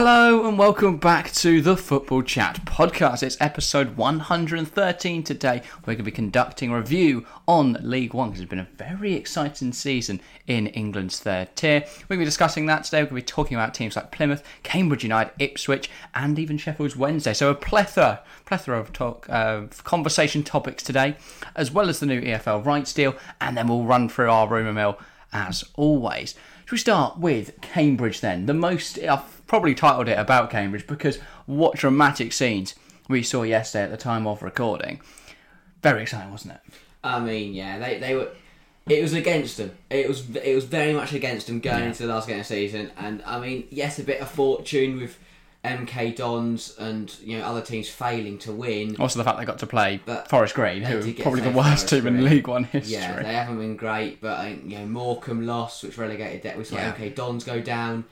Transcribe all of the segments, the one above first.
Hello and welcome back to the Football Chat podcast. It's episode 113 today. We're going to be conducting a review on League One because it's been a very exciting season in England's third tier. We're going to be discussing that today. We're going to be talking about teams like Plymouth, Cambridge United, Ipswich, and even Sheffield's Wednesday. So a plethora, plethora of talk, uh, conversation topics today, as well as the new EFL rights deal, and then we'll run through our rumour mill as always. Should we start with Cambridge then? The most, I've probably titled it about Cambridge because what dramatic scenes we saw yesterday at the time of recording. Very exciting, wasn't it? I mean, yeah, they, they were. It was against them. It was it was very much against them going into the last game of the season. And I mean, yes, a bit of fortune with MK Dons and you know other teams failing to win. Also, the fact they got to play But Forest Green, who did are get probably the worst Forest team in League One history. Yeah, they haven't been great, but uh, you know Morecambe lost, which relegated that. We saw Yeah. MK Dons go down,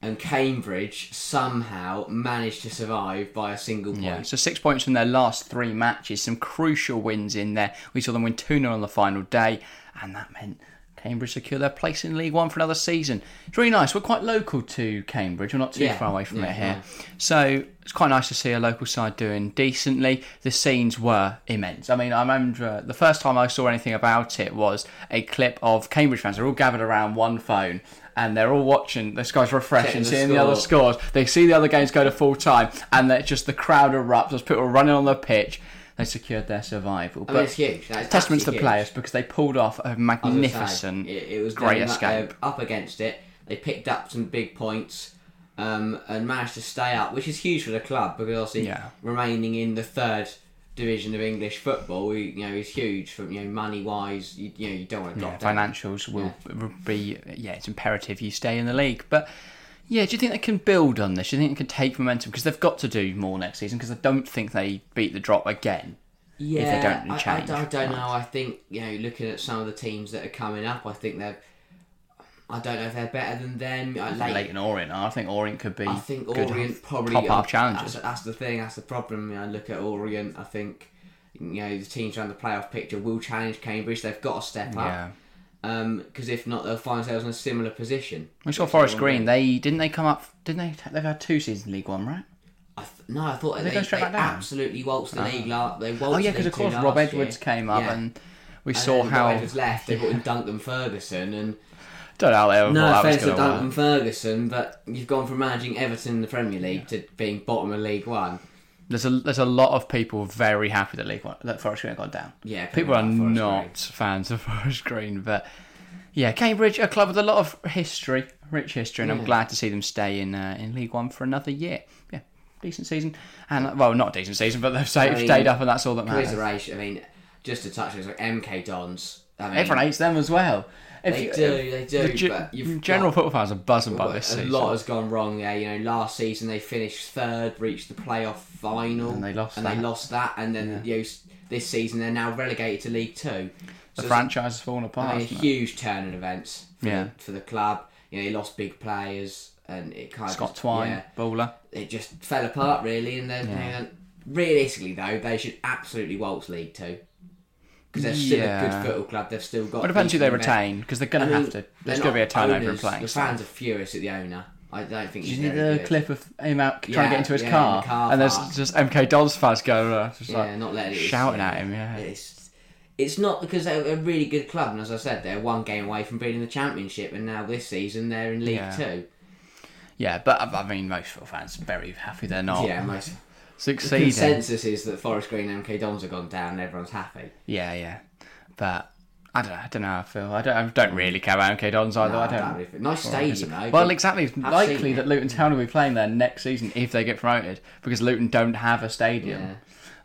and Cambridge somehow managed to survive by a single point. Yeah, so six points from their last three matches, some crucial wins in there. We saw them win 2 0 on the final day, and that meant Cambridge secure their place in League One for another season. It's really nice. We're quite local to Cambridge, we're not too Yeah, far away from yeah, it here. So it's quite nice to see a local side doing decently. The scenes were immense. I mean, I remember uh, the first time I saw anything about it was a clip of Cambridge fans. They're all gathered around one phone. And they're all watching. This guy's refreshing, Checking the seeing the other scores. They see the other games go to full time, and that just the crowd erupts. There's people are running on the pitch. They secured their survival. I mean, But it's huge. That's testament to the huge. players because they pulled off a magnificent, It, it was great escape. up against it. They picked up some big points um, and managed to stay up, which is huge for the club because obviously Yeah. remaining in the third division of English football, you know, is huge from you know money wise. You, you know, you don't want to Yeah, drop down. financials will be yeah, it's imperative you stay in the league. But yeah, do you think they can build on this? Do you think they can take momentum because they've got to do more next season? Because I don't think they beat the drop again. Yeah, don't I- I, I, don't know. I think you know, looking at some of the teams that are coming up, I think they're. I don't know if they're better than them. Uh, I, like, Leyton Orient, are. I think Orient could be. I think Orient probably pop up uh, challenges. That's, that's the thing. That's the problem. You know, I look at Orient. I think you know the teams around the playoff picture will challenge Cambridge. They've got to step Yeah, um, up because if not, they'll find themselves in a similar position. we saw Forest Green. Um, they didn't they come up? Didn't they? They've had two seasons in League One, right? I th- no, I thought they they, go they, down? absolutely waltzed the ah. league. La- they waltzed Oh yeah, because of course Rob Edwards year. came up Yeah. and we And saw how. Rob Edwards left. They brought in Duncan Ferguson and. Don't know how they No thought that was offense to going to Duncan work. Ferguson, but you've gone from managing Everton in the Premier League to being bottom of League One. There's a there's a lot of people very happy that League One that Forest Green got down. Yeah, People are Forest Green. not fans of Forest Green, but yeah, Cambridge, a club with a lot of history, rich history, and I'm Yeah. glad to see them stay in uh, in League One for another year. Yeah, decent season, and uh, well, not a decent season, but they've stayed, I mean, stayed up, and that's all that matters. Commiseration. I mean, just to touch on it, like MK Dons. I mean, Everyone hates them as well. If They you- do, they do, the but you've mm, general got- football fans are buzzing by this a season. lot has gone wrong there. You know, last season they finished third, reached the playoff final, And they lost and that. they lost that. And then you know, this season they're now relegated to League Two. the So franchise has fallen I apart. mean, a huge turn in events for, Yeah. the, for the club. You know, they lost big players, and it kind Scott of just, Twine, yeah, bowler. it just fell apart really. And then Yeah. you know, realistically though, they should absolutely waltz League Two because they're still Yeah. a good football club. They've still got. Depends who they retain because they're going I to mean, have to. There's going to be a turnover in playing. The fans are furious at the owner. I don't think Did you see very the good. clip of him out trying to get into his yeah, car, in the car and there's park. just MK Dons fans going, uh, just Yeah, like not letting it shouting yeah. at him. Yeah, It's it's not because they're a really good club, and as I said, they're one game away from being in the championship, and now this season they're in League Yeah. Two. yeah, but I I mean, most football fans are very happy they're not Yeah, most the consensus is that Forest Green and MK Dons have gone down, and everyone's happy. Yeah, yeah, but I don't know. I don't know how I feel. I don't. I don't really care about MK Dons either. No, I I don't. don't really- nice stadium though. Well, exactly. It's likely that. Luton Town will be playing there next season if they get promoted because Luton don't have a stadium. Yeah.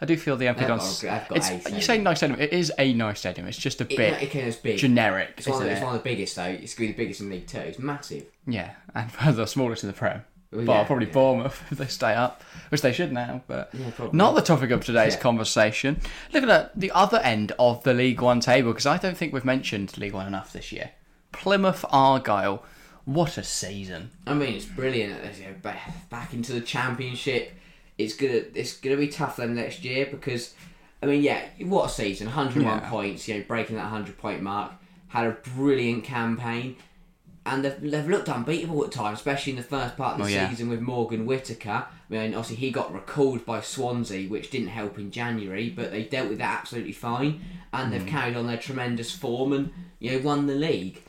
I do feel the MK got Dons. a- they've got It's, you say nice stadium. It is a nice stadium. It's just a it, bit it is big. generic, It's one, of, it's one of the biggest though. It's going to be the biggest in League Two. It's massive. Yeah, and the smallest in the Prem. Well, But yeah, probably yeah. Bournemouth if they stay up, which they should now. But Yeah, not the topic of today's conversation. Looking at the other end of the League One table, because I don't think we've mentioned League One enough this year. Plymouth Argyle, what a season! I mean, it's brilliant. You know, ba- back into the championship. It's gonna it's gonna be tough for them next year because, I mean, yeah, what a season! 101 Yeah. points. You know, breaking that 100 point mark. Had a brilliant campaign. And they've, they've looked unbeatable at times, especially in the first part of the Oh, yeah. season with Morgan Whittaker. I mean, obviously he got recalled by Swansea, which didn't help in January, but they dealt with that absolutely fine, and Mm. they've carried on their tremendous form and you know won the league.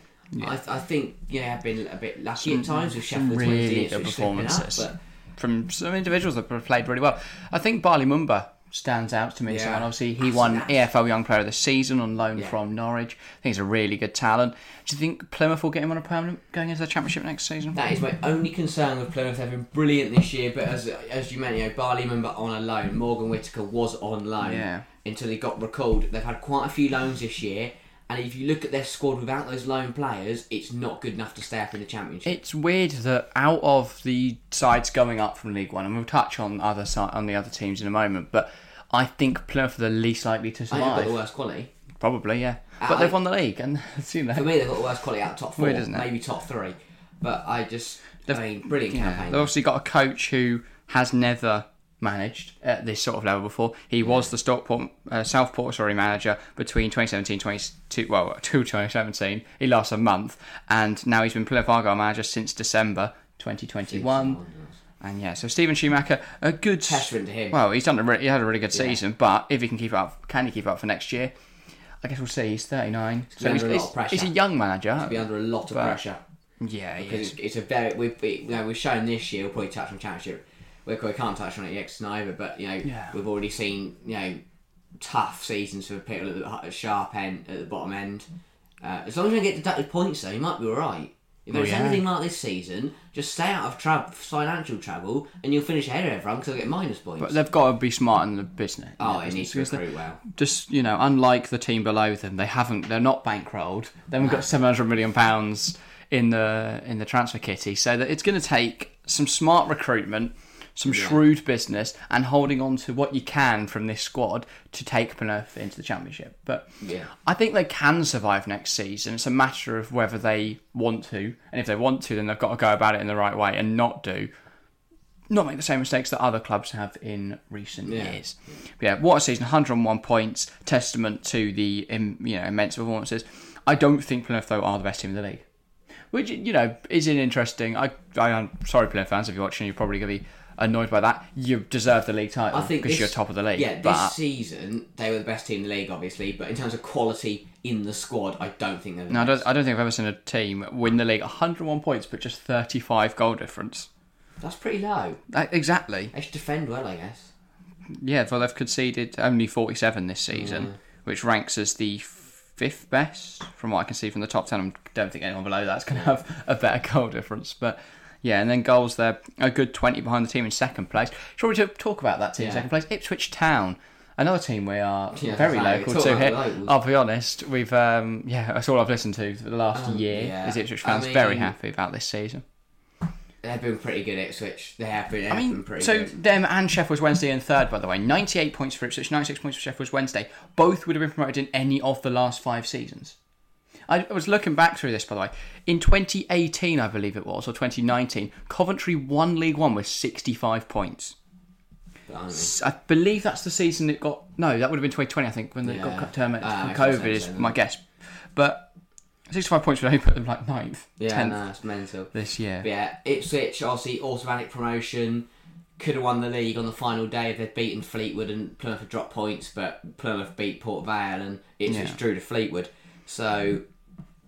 I, I think you know have been a bit lucky at times with Sheffield really Wednesday good up, performances. but from some individuals that have played really well. I think Bali Mumba stands out to me. as Yeah. Someone obviously he won EFL Young Player of the Season on loan Yeah. from Norwich. I think he's a really good talent. Do you think Plymouth will get him on a permanent going into the Championship next season? That is my only concern with Plymouth. They've been brilliant this year, but as as you mentioned, you know, Bali Mumba on a loan. Morgan Whittaker was on loan Yeah. until he got recalled. They've had quite a few loans this year, and if you look at their squad without those loan players, it's not good enough to stay up in the Championship. It's weird that out of the sides going up from League One, and we'll touch on other si- on the other teams in a moment, but I think Plymouth are the least likely to I they've got survive. the worst quality. Probably, yeah. But I- they've won the league, and you know, For me, they've got the worst quality out of top four, Weird, isn't it? maybe top three. But I just, I They've- mean, brilliant Yeah, campaign. they've obviously got a coach who has never managed at this sort of level before. He was the Stockport, uh, Southport, sorry, manager between 2017 22, well, to 2017. He lost a month, and now he's been Plymouth Argyle manager since December 2021. And yeah, so Steven Schumacher, a good Testament to him. Well, he's done a re- he had a really good season, but if he can keep up, can he keep up for next year? I guess we'll see. He's 39, so under he's, a lot he's- he's a young manager. Be under a lot of pressure. Yeah, he because is. it's, it's a very we've we, you know, we've shown this year. We'll probably touch on championship. We, we can't touch on it yet either, but you know Yeah. we've already seen you know tough seasons for people at the sharp end at the bottom end. Uh, as long as you don't get deducted points, though, you might be all right. If oh, there's Oh, yeah. anything like this season, just stay out of tra- financial trouble, and you'll finish ahead of everyone because they'll get minus points. But they've got to be smart in the business. in oh, it needs to they- recruit well. just you know, unlike the team below them, they haven't. They're not bankrolled. They haven't got seven hundred million pounds in the in the transfer kitty. So that it's going to take some smart recruitment, some shrewd business, and holding on to what you can from this squad to take Plymouth into the championship. But Yeah. I think they can survive next season. It's a matter of whether they want to, and if they want to, then they've got to go about it in the right way and not do not make the same mistakes that other clubs have in recent Yeah. years. But yeah, what a season! 101 points, testament to the you know immense performances. I don't think Plymouth though are the best team in the league, which you know is an interesting. I, I am sorry, Plymouth fans, if you're watching, you're probably going to be annoyed by that. You deserve the league title because you're top of the league. Yeah, this but season they were the best team in the league, obviously. But in terms of quality in the squad, I don't think they're the no, I don't, I don't think I've ever seen a team win the league 101 points, but just 35 goal difference. That's pretty low. That, exactly. They should defend well, I guess. Yeah, well, they've conceded only 47 this season, mm. which ranks as the fifth best from what I can see from the top 10. I don't think anyone below that's going to have a better goal difference. But yeah, and then goals, they're a good 20 behind the team in second place. Shall we talk- about that team in Yeah. second place? Ipswich Town. Another team we are Yeah, very exactly. local to here. locals. I'll be honest, we've um, yeah, that's all I've listened to for the last Um, year. yeah. Is Ipswich I fans very happy about this season? They've been pretty good at Ipswich. They have been, they I have been mean, pretty so good. them and Sheffield Wednesday in third, by the way. 98 points for Ipswich, 96 points for Sheffield Wednesday. Both would have been promoted in any of the last five seasons. I was looking back through this, by the way. In 2018, I believe it was, or 2019, Coventry won League One with 65 points. I. I believe that's the season it got. No, that would have been 2020, I think, when they Yeah. got cut terminated Ah, from COVID, is my guess. But 65 points would only put them like ninth, Yeah, 10th no, it's mental. this year. But yeah, Ipswich obviously automatic promotion. Could have won the league on the final day if they'd beaten Fleetwood and Plymouth had dropped points, but Plymouth beat Port Vale and Ipswich Yeah. drew to Fleetwood. So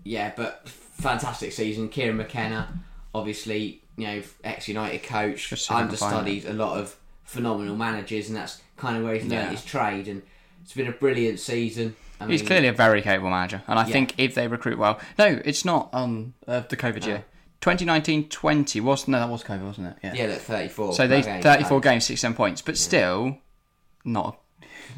yeah, but fantastic season. Kieran McKenna, obviously, you know, ex United coach, Just second to final. understudied a lot of phenomenal managers, and that's kind of where he's learned Yeah. his trade. And it's been a brilliant season. I He's clearly a very capable manager, and I Yeah. think if they recruit well, no, it's not on uh, the COVID year. 2019-20 was no, that was COVID, wasn't it? Yeah. yeah, look, thirty-four. So they 34 so- games, 67 points, but still not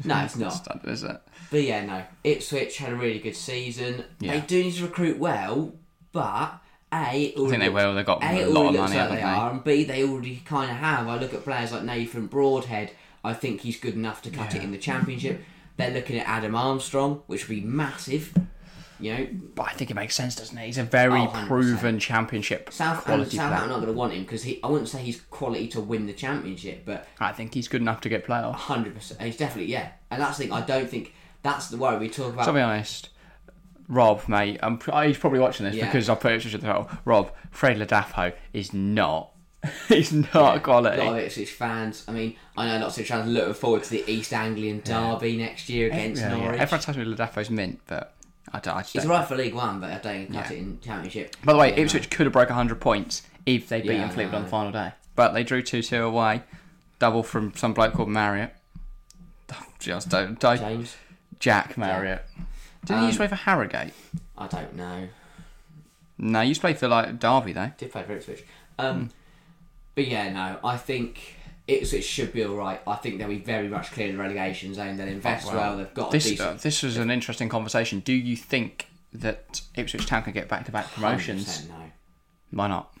No, it's not. standard, is it? But yeah, no. Ipswich had a really good season. Yeah. They do need to recruit well, but A, I think they will. They've got A, a lot of money, like they they? are, and B, they already kind of have. I look at players like Nathan Broadhead. I think he's good enough to cut it in the championship. They're looking at Adam Armstrong, which would be massive. You know, But I think it makes sense, doesn't it? He's a very Oh, 100%. proven championship South and quality Southampton player. not going to want him because. I wouldn't say he's quality to win the championship, but I think he's good enough to get playoffs. hundred percent, he's definitely yeah. And that's the thing. I don't think that's the worry we talk about. To be honest, Rob, mate, I'm, oh, he's probably watching this Yeah. because I put it at the title. Rob, Fred Ladapo is not. he's not quality. A lot of Ipswich fans. I mean, I know lots of fans looking forward to the East Anglian derby next year against Yeah, yeah. Norwich. Everyone tells me Ladapo's mint, but I don't. I just He's don't. alright for League One, but I don't think cut Yeah. it in Championship. By the way, Yeah, Ipswich could have broke 100 points if they beat Yeah, I Fleetwood on know. the final day. But they drew 2 2 away. Double from some bloke called Marriott. Just don't. don't James, Jack Marriott. Didn't he Um, used to play for Harrogate? I don't know. No, he used to play for like Derby though. Did play for Ipswich. Um, But yeah, no, I think Ipswich should be alright. I think they'll be very much clear of the relegation zone. They'll invest Well, well. They've got a This decent. uh, this was an interesting conversation. Do you think that Ipswich Town can get back to back promotions? 100% No. Why not?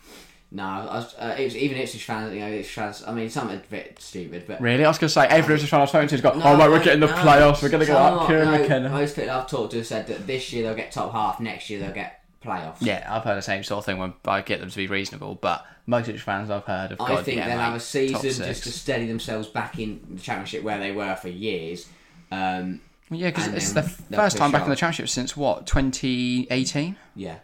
No, I was, uh, it was even Ipswich fans, you know, Ipswich fans, I mean, some are a bit stupid, but. Really? I was going to say every Ipswich fan I've spoken to has got, oh mate, we're getting the no, playoffs. We're going to go some up. Kieran no, McKenna. Most people I've talked to have said that this year they'll get top half, next year they'll get playoffs. Yeah, I've heard the same sort of thing when I get them to be reasonable, but most Ipswich fans I've heard have I think they'll have a season just to steady themselves back in the championship where they were for years. Um, Well, yeah, because it's the first time back in the championship since what, 2018? yeah,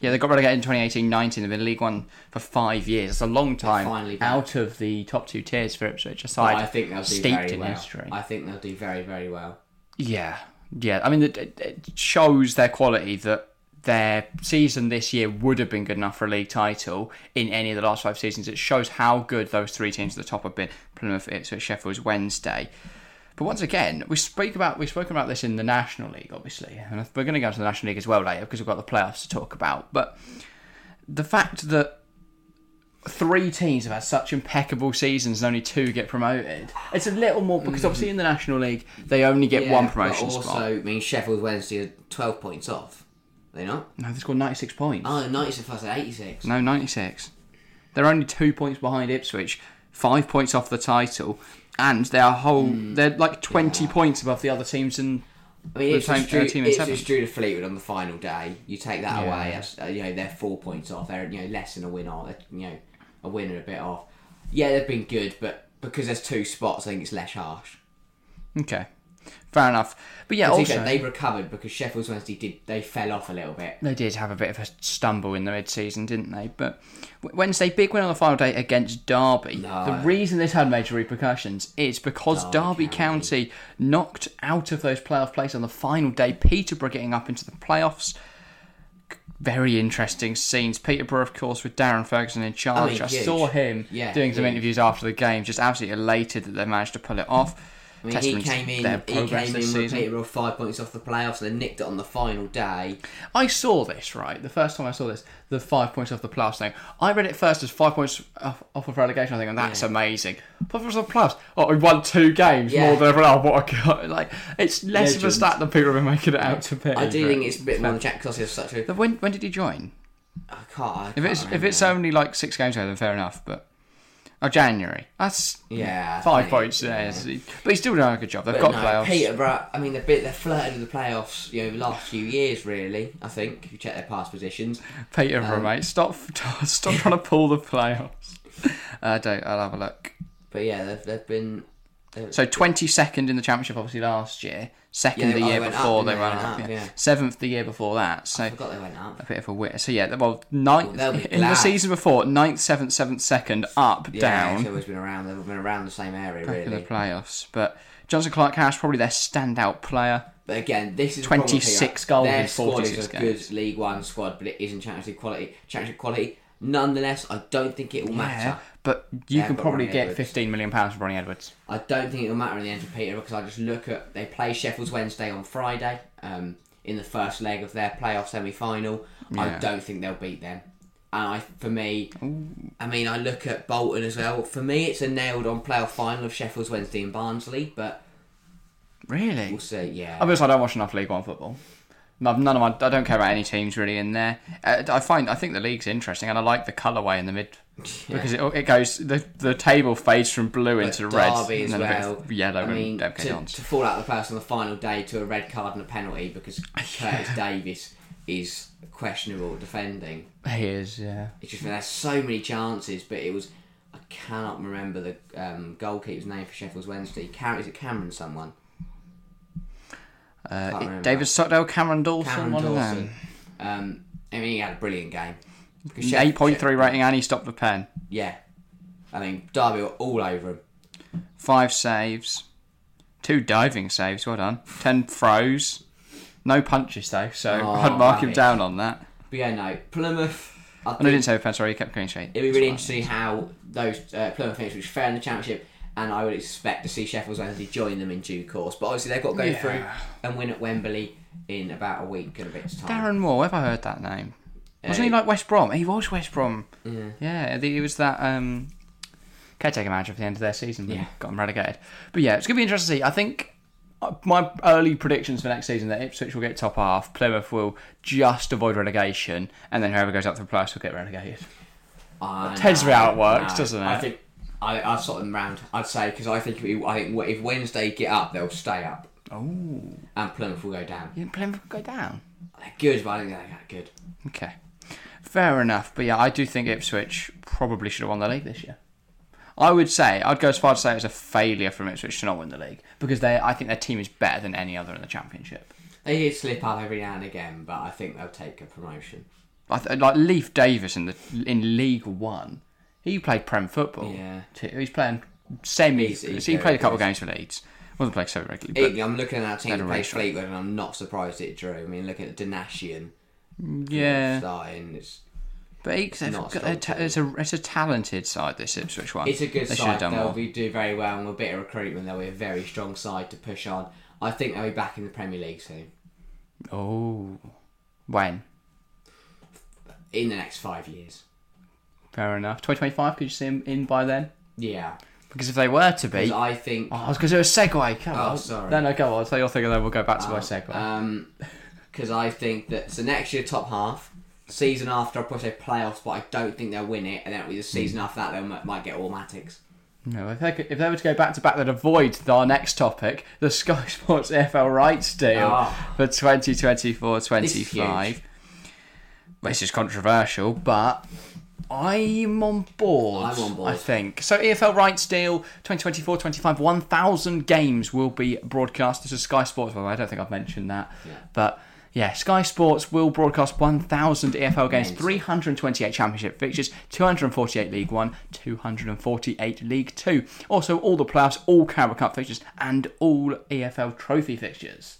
Yeah, they got relegated in 2018 19. They've been in League One for five years. It's a long time finally back. out of the top two tiers for Ipswich, aside I think they'll do steeped very in well. history. I think they'll do very, very well. Yeah, yeah. I mean, it, it- it shows their quality that their season this year would have been good enough for a league title in any of the last five seasons. It shows how good those three teams at the top have been: Plymouth, Ipswich, Sheffield Wednesday. But once again, we speak about we've spoken about this in the National League, obviously, and we're going to go to the National League as well later because we've got the playoffs to talk about. But the fact that three teams have had such impeccable seasons and only two get promoted, it's a little more because mm. obviously in the National League they only get Yeah, one promotion also, spot. I mean, Sheffield Wednesday are 12 points off. Are they not? No, they scored 96 points. Oh, 96 plus 86. No, 96. They're only two points behind Ipswich, five points off the title, and they're whole. They're like 20 points above the other teams. And I mean, Ipswich same- drew, uh, team in Ipswich drew to Fleetwood on the final day. You take that Yeah. away, uh, you know, they're four points off. They're you know less than a win off. They're, you know, a win and a bit off. Yeah, they've been good, but because there's two spots, I think it's less harsh. okay, fair enough. But yeah, also they recovered because Sheffield Wednesday did they fell off a little bit. They did have a bit of a stumble in the mid-season, didn't they? But Wednesday, big win on the final day against Derby. No. The reason this had major repercussions is because Derby, Derby County. knocked out of those playoff places on the final day. Peterborough getting up into the playoffs. Very interesting scenes. Peterborough, of course, with Darren Ferguson in charge. mean, I saw him Yeah, doing some interviews after the game, just absolutely elated that they managed to pull it off. I mean, he came in. He came in with. Peterborough five points off the playoffs. and then nicked it on the final day. I saw this right the first time I saw this, the five points off the playoffs thing. I read it first as five points off, off of relegation. I think, and that's Yeah. amazing. Five points off the playoffs. Oh, we won two games Yeah. more than everyone else. What a god! Like it's less of a stat than people have been making it out to be. I do think it's a bit more than Jack because it's such a. When when did he join? I can't. I If can't it's if it's only like six games ago, then fair enough. But oh, January. That's Yeah, five points yeah. there. But he's still doing a good job. They've But got no, playoffs. Peterborough. I mean, they've been, they've flirted with the playoffs. You know, the last few years, really. I think if you check their past positions. Peterborough, Um, mate. Stop stop trying to pull the playoffs. I don't. I'll have a look. But yeah, they've, they've been. So twenty second in the championship, obviously last year. Second Yeah, the oh, year before up, they ran up. Up, yeah. yeah. Seventh the year before that. So I forgot they went up. a bit of a win. So yeah, well ninth in the season before, ninth, seventh, seventh, second, up, Yeah, down, It's always been around. They've been around the same area, back in the playoffs. But Jonson Clarke-Harris probably their standout player. But again, this is with 26 goals Their in squad 46 is a games. good League One squad, but it isn't Championship quality. Championship quality. Nonetheless, I don't think it will matter. But you Yeah, can probably get Edwards. fifteen million pounds from Ronnie Edwards. I don't think it will matter in the end for Peter because I just look at they play Sheffield's Wednesday on Friday um, in the first leg of their playoff semi final. I don't think they'll beat them. And I, for me, I mean, I look at Bolton as well. For me, it's a nailed on playoff final of Sheffield's Wednesday and Barnsley, but Really? we'll see. Yeah, Obviously, I don't watch enough League One football. No- None of my, I don't care about any teams really in there. Uh, I find, I think the league's interesting, and I like the colourway in the mid because it, it goes, the the table fades from blue But into red, as and then a bit well. of yellow I mean, and to, to fall out of the playoffs on the final day to a red card and a penalty because Curtis Davies is questionable defending. He is, yeah. It's just there's so many chances, but it was I cannot remember the um, goalkeeper's name for Sheffield's Wednesday. Cam- is it Cameron? Someone? Uh. David Stockdale, Cameron Dawson, Cameron one of them. Um, I mean, he had a brilliant game. Eight point three rating, and he stopped the pen. Yeah. I mean, Derby were all over him. Five saves, two diving saves. Well done. Ten throws, no punches though. So Oh, I'd mark him rubbish. down on that. But yeah, no, Plymouth. I And I didn't save a pen. Sorry, he kept clean sheet. it'd be really interesting to see how those uh, Plymouth finish, which fair in the championship, and I would expect to see Sheffield Wednesday join them in due course. But obviously, they've got to go Yeah. through and win at Wembley in about a week and a bit's time. Darren Moore. Have I heard that name? Wasn't Uh, he like West Brom? He was West Brom. Yeah. Yeah, he was that um, caretaker manager for the end of their season. Yeah. got them relegated. But yeah, it's gonna be interesting to see. I think uh, my early predictions for next season that Ipswich will get top half, Plymouth will just avoid relegation, and then whoever goes up to the playoffs will get relegated. I tends to be how it works, no. doesn't I it? think I I'd sort them round. I'd say because I think if, I think if Wednesday get up, they'll stay up, Oh, and Plymouth will go down. you think Plymouth will go down? They're good, but I think they're that good. Okay, fair enough. But yeah, I do think Ipswich probably should have won the league this year. I would say I'd go as far as to say it's a failure from Ipswich to not win the league because they I think their team is better than any other in the championship. They did slip up every now and again, but I think they'll take a promotion. I th- like Leif Davis in the in League One. He played Prem football. Yeah. He's playing semi. He's- he's so he played a couple of games for Leeds. Wasn't playing so regularly, I'm looking at our team that a plays. Fleetwood, and I'm not surprised it drew. I mean, look at Donatian mm, yeah. starting. It's, But they've Not got- ta- it's a it's a talented side. This Ipswich one. it's a good They side. They'll more. be do very well, and with a bit of recruitment, they'll be a very strong side to push on. I think they'll be back in the Premier League soon, Oh, when? in the next five years. Fair enough. Twenty twenty five. Could you see him in by then? Yeah, Because if they were to be, oh, I think. I was going to do a segue. Come Oh, on. sorry. No, no, go on. Say your thing, and then we'll go back to my segue. Um, because I think that so next year top half, season after I'll probably say playoffs, but I don't think they'll win it, and then it'll be the season Hmm. after that they might, might get automatics. No, if they, could, if they were to go back to back, they'd avoid our next topic, the Sky Sports EFL rights deal Oh. for 2024-25. This is controversial, but I'm on board. I'm on board. I think. So EFL rights deal 2024-25, 1,000 games will be broadcast. This is Sky Sports, by the way. I don't think I've mentioned that. Yeah. But yeah, Sky Sports will broadcast 1,000 EFL games, 328 Championship fixtures, 248 League One, 248 League Two. Also, all the playoffs, all Carabao Cup fixtures, and all EFL Trophy fixtures.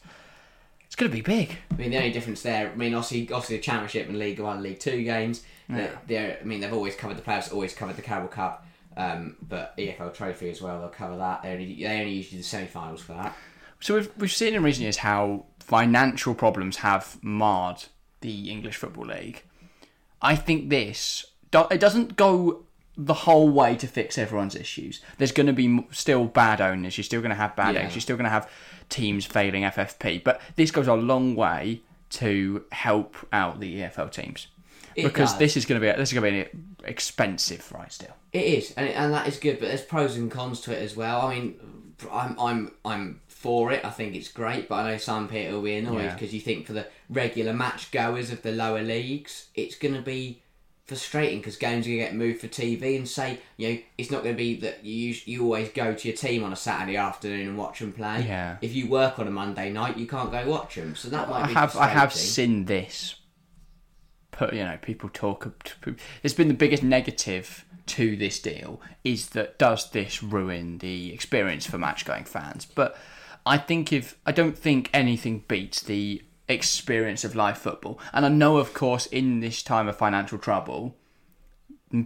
It's going to be big. I mean, the only difference there, I mean, obviously, obviously the Championship and League One, League Two games. They're, they're, I mean, they've always covered the playoffs, always covered the Carabao Cup, um, but EFL Trophy as well. They'll cover that. They only they only usually do the semi-finals for that. So we've we've seen in recent years how financial problems have marred the English Football League. I think this it doesn't go the whole way to fix everyone's issues. There's going to be still bad owners. You're still going to have bad Yeah. eggs. You're still going to have teams failing FFP. But this goes a long way to help out the EFL teams It because does. this is going to be this is going to be expensive, right? Still, It is, and, and that is good. But there's pros and cons to it as well. I mean, I'm I'm I'm for it. I think it's great, but I know some people will be annoyed Yeah. because you think for the regular match goers of the lower leagues, it's going to be frustrating because games are going to get moved for TV and say you know it's not going to be that you you always go to your team on a Saturday afternoon and watch them play. Yeah. If you work on a Monday night, you can't go watch them. So that might I be have I have seen this. Put you know people talk. It's been the biggest negative to this deal is that does this ruin the experience for match going fans? But I think if I don't think anything beats the experience of live football, and I know of course in this time of financial trouble.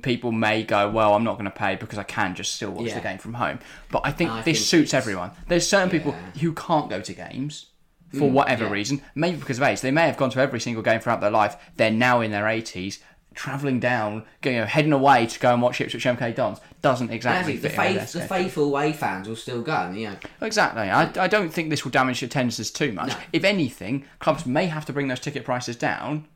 People may go, well, I'm not going to pay because I can just still watch Yeah. the game from home. But I think I this think suits everyone. There's certain people who can't go to games for mm, whatever yeah. reason, maybe because of age. They may have gone to every single game throughout their life. They're now in their 80s, travelling down, you know, heading away to go and watch Ipswich MK Dons. Doesn't exactly the, faith, the faithful away fans will still go. You know, Exactly. I, I don't think this will damage attendances too much. No. If anything, clubs may have to bring those ticket prices down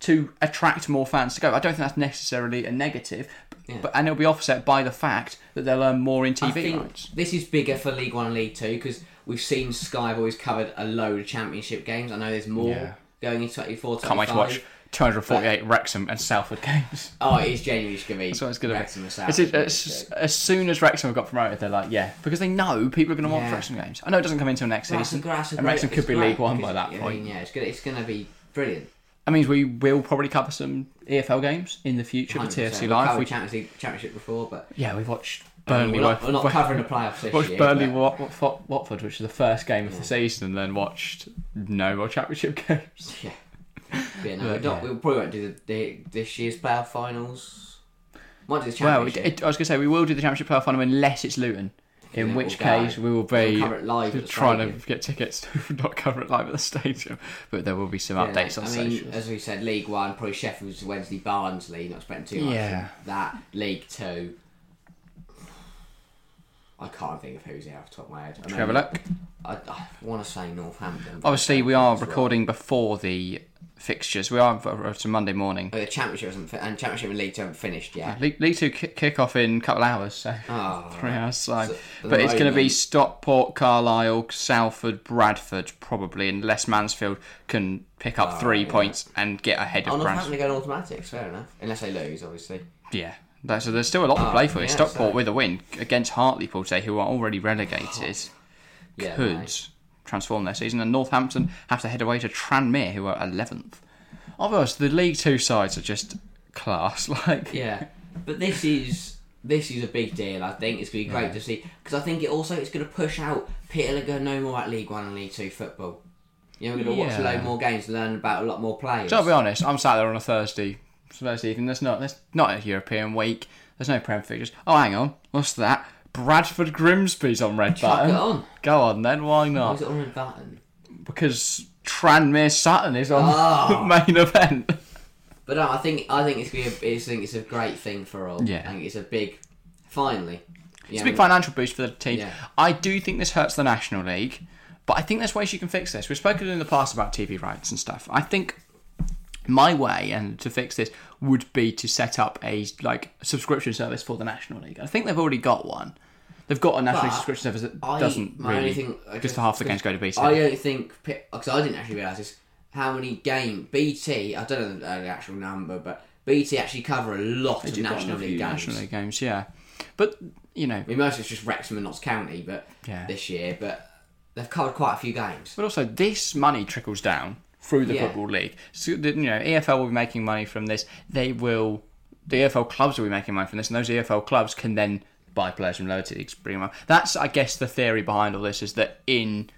to attract more fans to go. I don't think that's necessarily a negative, Yeah. but and it'll be offset by the fact that they'll earn more in TV rights. this is bigger for League One and League Two because we've seen Sky have always covered a load of Championship games. I know there's more Yeah. going into 24 Can't wait to watch 248 Wrexham and Salford games. Oh, it is genuinely going to be. That's what it's going to Wrexham and be. South, It's, it, isn't it? as, as soon as Wrexham have got promoted, they're like, yeah, because they know people are going to Yeah. Wrexham games. I know it doesn't come until next season, and Wrexham could be League One by that I mean, point. yeah, it's gonna be brilliant. That means we will probably cover some EFL games in the future for 100%. TFC We've Live. covered We, championship before, but yeah, we've watched I mean, Burnley. we're not, we're not covering the playoffs this watched year. Burnley but- Wat- Wat- Watford, which was the first game of the season, and then watched no more championship games. Yeah. Yeah, no, But, yeah. we probably won't do the, the this year's playoff finals. Might do the Well, championship. it, I was going to say we will do the championship playoff final unless it's Luton, in Yeah, which we'll case we will We'll be cover it live trying stadium. to get tickets to not cover it live at the stadium. But there will be some Yeah, updates on I mean, socials. as we said, League One, probably Sheffield's Wednesday, Barnsley. Not expecting too much. Yeah. That League Two. I can't think of who's there off the top of my head. I Should we have a look? I, I want to say Northampton. Obviously, we are it's right. recording before the fixtures. We are it's a Monday morning. Oh, the championship hasn't fi- and championship and League Two haven't finished yet. League, League Two kick, kick off in a couple of hours, so Oh, three hours. So. So, but it's going to be Stockport, Carlisle, Salford, Bradford, probably, unless Mansfield can pick up Oh, three yeah. points and get ahead Oh, of Northampton Bradford. are going automatics. Fair enough, unless they lose, obviously. Yeah. So there's still a lot to Oh, play for. yeah, Stockport so- with a win against Hartlepool today, who are already relegated, Yeah, could mate. Transform their season. And Northampton have to head away to Tranmere, who are 11th. Obviously, the League Two sides are just class. Like, Yeah, but this is this is a big deal. I think it's going to be great to see because I think it also it's going to push out Peter to no more at League One and League Two football. You know, we're going to watch a Yeah. load more games, learn about a lot more players. So I'll be honest, I'm sat there on a Thursday, Thursday evening. There's not, there's not a European week. There's no Prem fixtures. Oh, hang on, what's that? Bradford Grimsby's on red Chuck button. it on. Go on then, why Why not? is it on red button? Because Tranmere Sutton is on Oh. main event. But no, I think I think it's to be. I think it's a great thing for all. Yeah. I think it's a big. Finally, It's a big financial boost for the team. Yeah. I do think this hurts the National League, but I think there's ways you can fix this. We've spoken in the past about TV rights and stuff. I think my way and to fix this would be to set up a like subscription service for the National League. I think they've already got one. They've got a national But subscription service that I- doesn't my only really thing- I just- half the games go to BT. I don't think because I didn't actually realise this. How many game BT? I don't know the, uh, the actual number, but BT actually cover a lot of You've got National League games. National League games, yeah. But you know, I mean, most it's just Wrexham and Notts County, but Yeah. this year, but they've covered quite a few games. But also, this money trickles down through the Yeah. football league. So, the, you know, EFL will be making money from this. They will, the EFL clubs will be making money from this, and those EFL clubs can then buy players from lower leagues, bring them up. That's, I guess, the theory behind all this is that in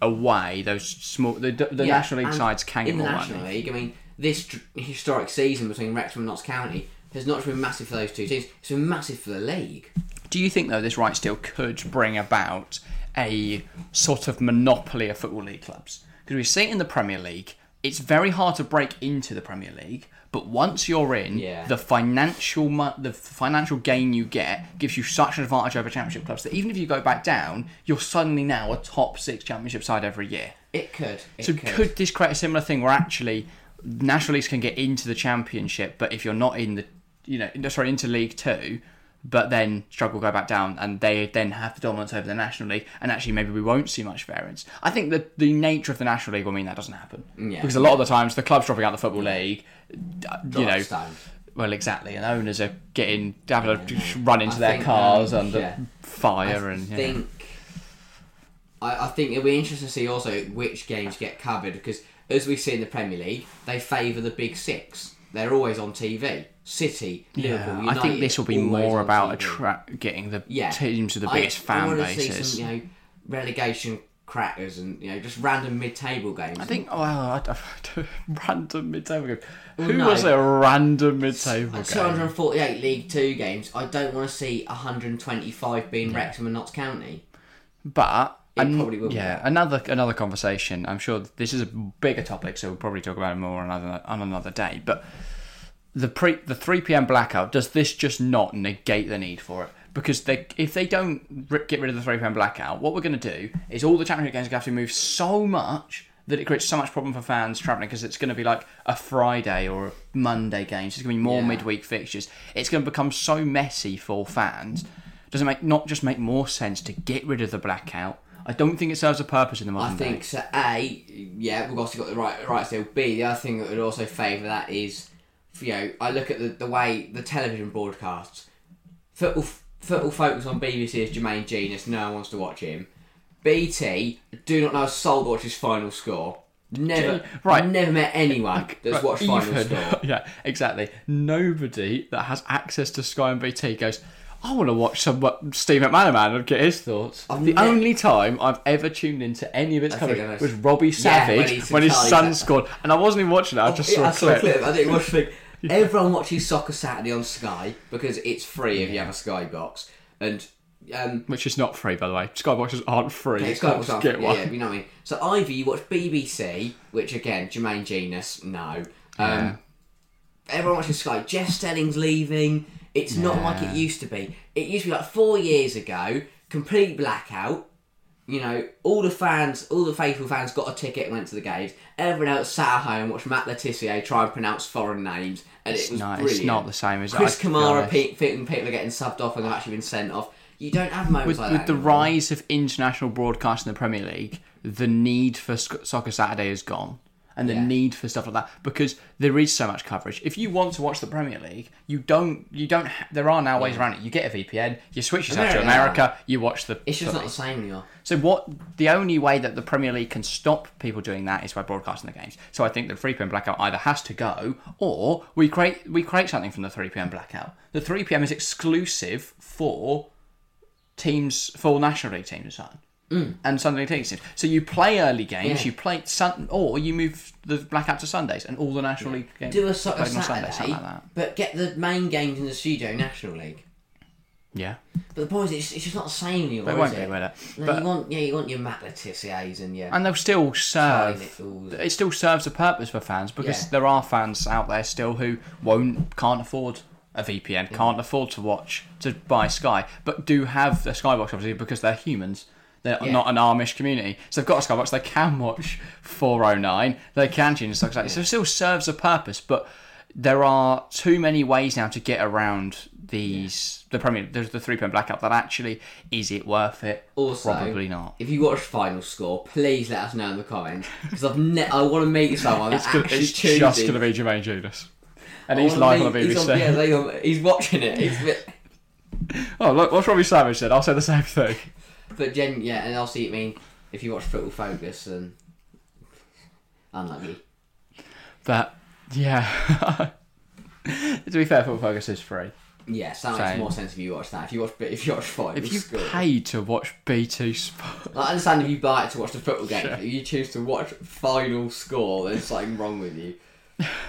a way, those small, the, the Yeah, National League sides can get more money. in the National. League. I mean, this tr- historic season between Wrexham and Notts County has not been massive for those two teams; it's been massive for the league. Do you think, though, this rights deal could bring about a sort of monopoly of football league clubs? Because we see it in the Premier League, it's very hard to break into the Premier League, but once you're in, Yeah. the financial mo- the financial gain you get gives you such an advantage over Championship clubs that even if you go back down, you're suddenly now a top six Championship side every year. It could. It So could. could this create a similar thing where actually national leagues can get into the championship, but if you're not in the, you know, sorry, into League Two, but then struggle go back down, and they then have the dominance over the national league, and actually maybe we won't see much variance. I think that the nature of the national league will mean that doesn't happen Yeah. because a lot of the times the clubs dropping out the football league, you know. stone. Well, exactly, and owners are getting having to run into I their think, cars um, under yeah. fire I and yeah. think. I, I think it'll be interesting to see also which games get covered because as we see in the Premier League, they favour the big six. They're always on TV. City, Liverpool, Yeah, United. I think this will be more about attract getting the yeah. teams with the I- biggest I fan see bases. some, you know, relegation crackers and you know just random mid-table games. I think, well, I, I, random mid-table game. Well, Who no. was a random mid-table game? 248 League Two games. I don't want to see 125 being Wrexham and Notts County. But an- probably will be. yeah, another another conversation. I'm sure this is a bigger topic, so we'll probably talk about it more on another on another day. But the pre the three p.m. blackout does this just not negate the need for it? Because they, if they don't get rid of the three p.m. blackout, what we're going to do is all the championship games are going to have to move so much that it creates so much problem for fans travelling because it's going to be like a Friday or a Monday game. So It's going to be more Yeah. midweek fixtures. It's going to become so messy for fans. Does it make not just make more sense to get rid of the blackout, I don't think it serves a purpose in the modern I think day. so. A, yeah, we've obviously got the right right still. B, the other thing that would also favour that is, you know, I look at the, the way the television broadcasts. Football football focus on BBC is Jermaine Jenas. No one wants to watch him. BT do not know a soul that watches Final Score. Never, Right. Never met anyone that's Right, watched Final even- Score. yeah, exactly. Nobody that has access to Sky and BT goes. I want to watch some Steve McManaman and get his thoughts. I've the ne- only time I've ever tuned into any of its I coverage I was Robbie Yeah, when Savage when, his son Sa- scored, and I wasn't even watching it. I just Yeah, saw I a saw a clip. clip. I didn't watch the. Everyone watches Soccer Saturday on Sky because it's free if you have a Sky box. And um, Which is not free, by the way. Skyboxes aren't free. yeah, you Sky can't aren't- get yeah, one. yeah, you know what I mean. So either you watch BBC, which again Jermaine Jenas, no. Um, Yeah. Everyone watches Sky. Jeff Stelling's leaving. It's not like it used to be. It used to be like four years ago, complete blackout. You know, all the fans, all the faithful fans got a ticket and went to the games. Everyone else sat at home, watched Matt Le Tissier try and pronounce foreign names, and it was No, brilliant. it's not the same as Chris Kamara, people are getting subbed off and they've actually been sent off. You don't have moments with, like with the anymore. rise of international broadcast in the Premier League, the need for Soccer Saturday is gone. And the Yeah. need for stuff like that because there is so much coverage. If you want to watch the Premier League, you don't. You don't. Ha- there are now ways around it. You get a VPN. You switch yourself to America. America. You watch the. It's just not the same anymore. So what? The only way that the Premier League can stop people doing that is by broadcasting the games. So I think the three pm blackout either has to go, or we create we create something from the three pm blackout. The three pm is exclusive for teams for national league teams and so on. Mm. And Sunday league teams. So you play early games, Yeah. you play sun, or you move the blackout to Sundays, and all the national league games Do a played on Saturday, something like but get the main games in the studio National League. Yeah, But the point is, it's, it's just not the same anymore. it is won't it? be, it? No, But you want, yeah, you want your Matt Le Tissier's and your and they'll still serve. It still serves a purpose for fans because Yeah. there are fans out there still who won't, can't afford a VPN, can't afford to watch to buy Sky, but do have a Skybox obviously because they're humans. They're Yeah. not an Amish community, so they've got a Skybox. They can watch 409. They can tune in stuff like that. So it still serves a purpose, but there are too many ways now to get around these the Premier. There's the three pm blackout. That actually is it worth it? Also, Probably not. If you watch Final Score, please let us know in the comments because I've ne- I want to meet someone It's, gonna, it's tuned just going to be Jermaine Judas. And I he's live meet- on the He's, BBC. on, yeah, they he's watching it. He's bit, Oh, look, what's Robbie Savage said? I'll say the same thing. But gen, yeah, and also I mean, if you watch Football Focus, and unlucky. But, yeah. to be fair, Football Focus is free. Yes, that makes Same. more sense if you watch that. If you watch, if you watch Final If you Score. paid to watch BT Sport. I understand if you buy it to watch the football game. If you choose to watch final score, there's something wrong with you.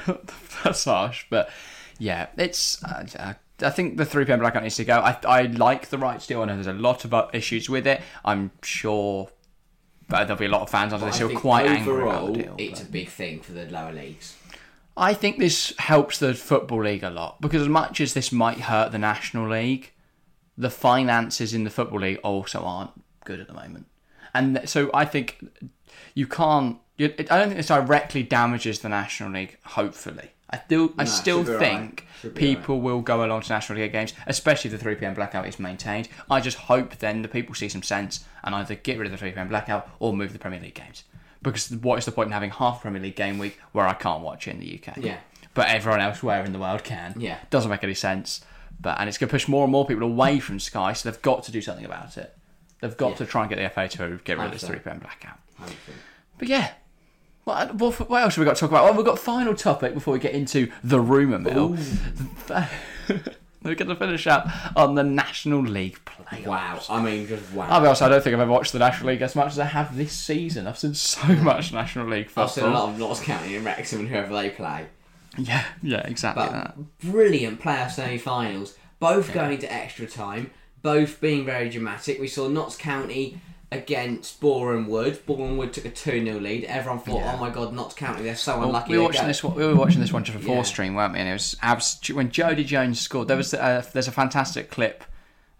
That's harsh, but yeah, it's. Uh, I think the 3 pm blackout needs to go. I, I like the right deal. I know there's a lot of uh, issues with it. I'm sure but there'll be a lot of fans under this who are quite angry overall, about the deal. it's but- a big thing for the lower leagues. I think this helps the Football League a lot because as much as this might hurt the National League, the finances in the Football League also aren't good at the moment. And so I think you can't. I don't think this directly damages the National League. Hopefully, I still, I still should be alright. think be people will go along to National League games, especially if the 3 pm blackout is maintained. I just hope then the people see some sense and either get rid of the 3 pm blackout or move the Premier League games. Because what is the point in having half Premier League game week where I can't watch it in the UK? Yeah. But everyone elsewhere in the world can. Yeah. Doesn't make any sense. But and it's going to push more and more people away from Sky, so they've got to do something about it. They've got Yeah. to try and get the FA to get rid of this 3 p.m. blackout. But yeah. What, uh, what, what else have we got to talk about? Well, we've got final topic before we get into the rumour mill. We're going to finish up on the National League playoffs. Wow. I mean, just wow. I'll be honest, I don't think I've ever watched the National League as much as I have this season. I've seen so mm. much National League football. I've seen a lot of Notts County and Wrexham and whoever they play. Yeah, yeah, exactly But that. brilliant playoff semi-finals, both going to extra time, both being very dramatic. We saw Notts County against Boreham Wood. Boreham Wood took a 2-0 lead. Everyone thought, Yeah. oh my god, Notts County, they're so Well, unlucky. we were watching this. one- We were watching this one just before Yeah. stream, weren't we? And it was abs- when Jodi Jones scored. There was uh, there's a fantastic clip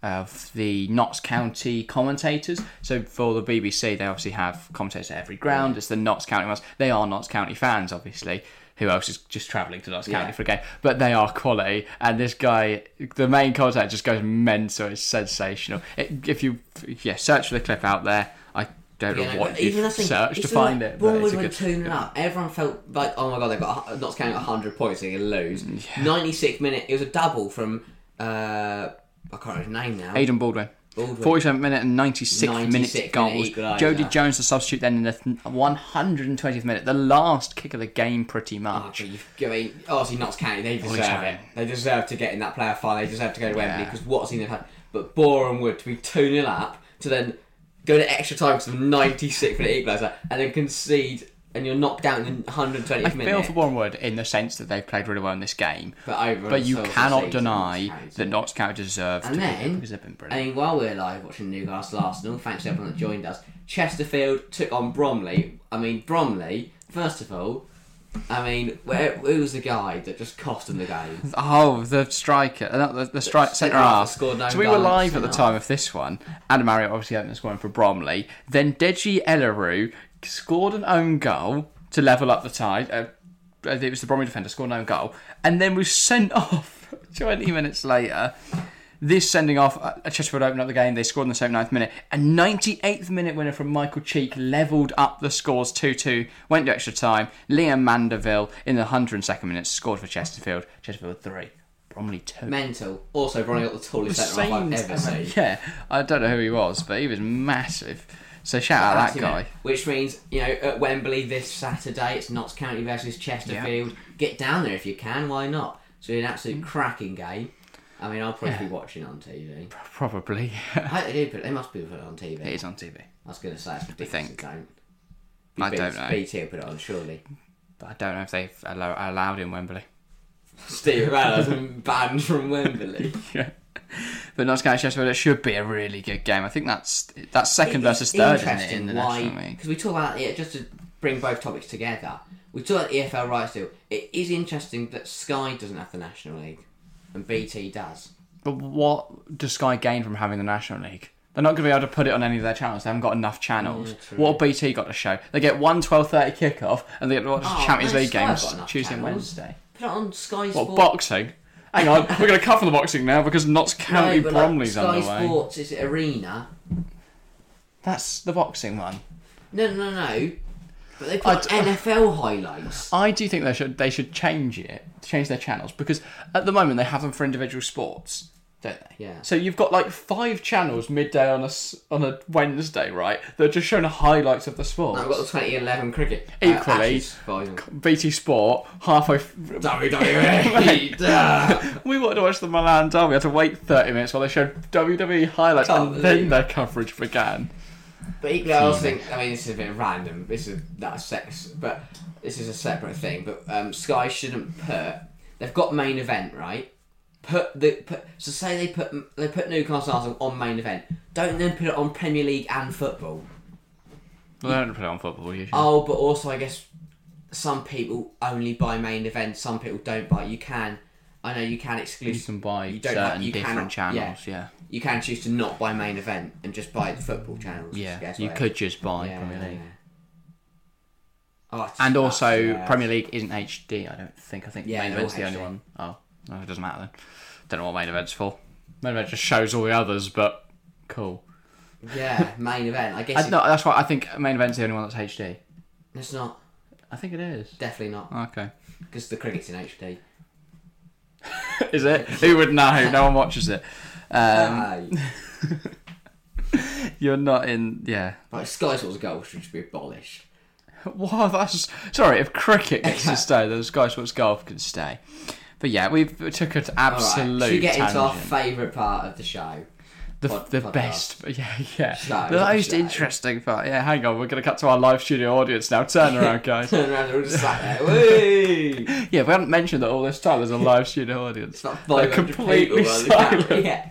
of the Notts County commentators. So for the BBC, they obviously have commentators at every ground. It's the Notts County ones. They are Notts County fans, obviously. Who else is just travelling to Notts County Yeah. for a game? But they are quality. And this guy, the main contact, just goes mental. It's sensational. It, if you, yeah, search for the clip out there. I don't know know, what you even I think search to find like it. But Bournemouth it's a went good. two 0 up. Everyone felt like, oh my god, they've got a- Notts County hundred points, they're gonna lose. Ninety-six minute, it was a double from uh, I can't remember his name now. Aden Baldwin. Baldwin. 47th minute and 96th 96th minute goals. Jodi Jones, the substitute, then in the 120th minute, the last kick of the game, pretty Oh, much. you've, I mean, obviously Notts County, they deserve it. They deserve to get in that playoff final. They deserve to go to Wembley Yeah. because what's in they've had. But Boreham Wood to be 2 0 up to then go to extra time to the 96th minute equaliser and then concede and you're knocked down in the 120th I minute. feel for Bournemouth in the sense that they've played really well in this game, but but you cannot deny that Notts County deserve And to then- be because they've been brilliant. I mean, while we're live watching Newcastle Arsenal, thanks to everyone that joined us, Chesterfield took on Bromley. I mean, Bromley, first of all, I mean, where, who was the guy that just cost them the game? Oh, the striker, uh, the, the strike centre Centre-half scored no So we were live at the time of this one. Adam Marriott obviously opened the scoring for Bromley. Then Deji Elerewe scored an own goal to level up the tie. Uh, it was the Bromley defender scored an own goal, and then was sent off 20 minutes later. This sending off, uh, Chesterfield opened up the game. They scored in the 79th minute. A 98th minute winner from Michael Cheek levelled up the scores 2 2. Went to extra time. Liam Mandeville in the 102nd minute scored for Chesterfield. Chesterfield 3. Bromley 2. Mental. Also, Bromley got the tallest centre half I've ever seen. Yeah, I don't know who he was, but he was massive. So shout out that guy. Which means, you know, at Wembley this Saturday, it's Notts County versus Chesterfield. Get down there if you can, why not? So an absolute mm. cracking game. I mean, I'll probably be watching on TV. Probably. I, they, do put, they must be put it on TV. it is on TV. I was going to say it's ridiculous. think. They don't. I BT don't know. BT will put it on, surely. But I don't know if they've allow- allowed in Wembley. Steve been banned from Wembley. Yeah. But Notts County Chesterfield, it should be a really good game. I think that's that's second versus third, isn't it, in the why, National League? Because we talk about it, just to bring both topics together, we talk about the EFL rights deal. It is interesting that Sky doesn't have the National League and BT does. But what does Sky gain from having the National League? They're not going to be able to put it on any of their channels. They haven't got enough channels. Yeah, what BT got to show? They get one 12.30 kickoff and they get to watch Oh, Champions League Sky games Tuesday and. Wednesday. Put it on Sky What, boxing? Hang on, we're going to cut for the boxing now because Notts County no, but like, Bromley's Sky underway. Sports is it Arena. That's the boxing one. No, no, no. But they put d- NFL highlights. I do think they should they should change it, change their channels because at the moment they have them for individual sports, don't they? Yeah. So you've got like five channels midday on a s- on a Wednesday, right? That are just showing highlights of the sports. I've got the 2011 cricket. Equally-. BT Sport halfway. F- WWE. Duh. we wanted to watch the Milan derby. We had to wait thirty minutes while they showed WWE highlights, Can't and then believe their coverage began. But equally, I also think, I mean, this is a bit random. This is that sex, but this is a separate thing. But um, Sky shouldn't put. They've got main event, right? Put the put. So say they put they put Newcastle Arsenal on main event. Don't then put it on Premier League and football. Well, they don't put it on football usually. Oh, but also I guess some people only buy main event. Some people don't buy. You can. I know you can exclude. you can buy you don't certain have- you different cannot- channels. Yeah, You can choose to not buy main event and just buy the football channels. yeah. Guess, you could just buy Yeah, Premier League. yeah. Oh, And also, yeah. Premier League isn't HD. I don't think. I think Yeah, main event's the only HD. one. Oh, no, it doesn't matter then. Don't know what main event's for. Main event just shows all the others, but cool. Yeah, main event. I guess I, it- no, that's why I think main event's the only one that's HD. it's not. I think it is. Definitely not. Okay. Because the cricket's in HD. Is it? Who would know? No one watches it. Um, you're not in. Yeah. Like Sky Sports goal should be abolished. Wow, that's sorry. If cricket gets to stay, then Sky Sports Golf can stay. But yeah, we've took it to All right. absolute Should we get into our favourite part of the show? the pod- the podcast? best, yeah, yeah, Show, the most show. interesting part. Yeah, hang on, we're gonna cut to our live studio audience now. Turn around, guys. Turn around and we're just sat there. Yeah, we haven't mentioned that all this time there's a live studio audience. It's not They're completely silent. Yeah.